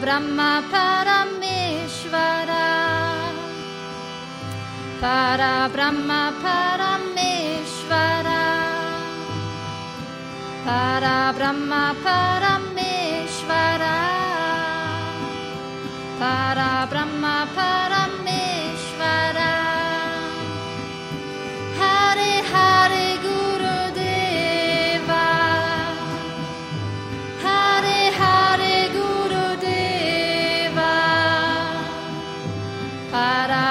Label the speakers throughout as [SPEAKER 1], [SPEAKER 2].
[SPEAKER 1] Brahma Parameshvara Para Brahma Parameshvara Para Brahma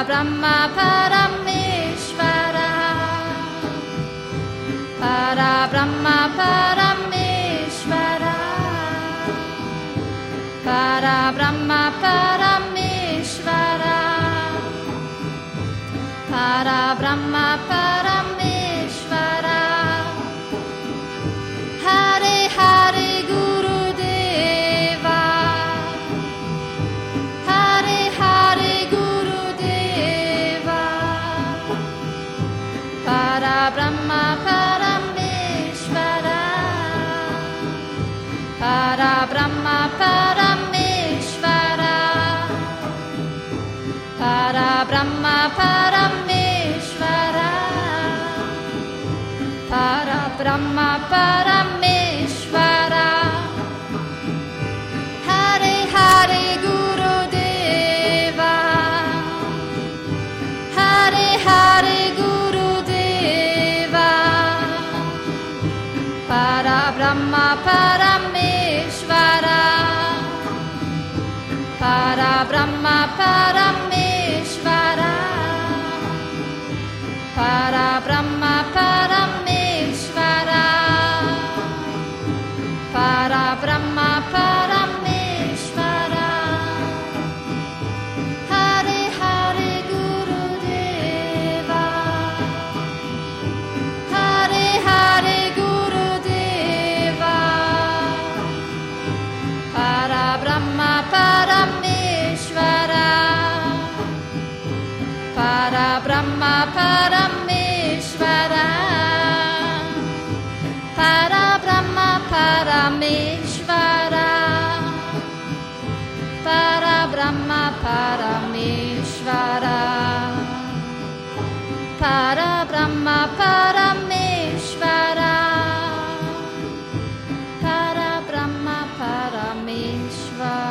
[SPEAKER 1] Para Brahma Parameshvara Para Brahma Parameshvara Parameshvara Para Brahma Parameshvara Hare Hare Guru Deva Hare Hare Guru Para Brahma Parameshvara Para Ishvara.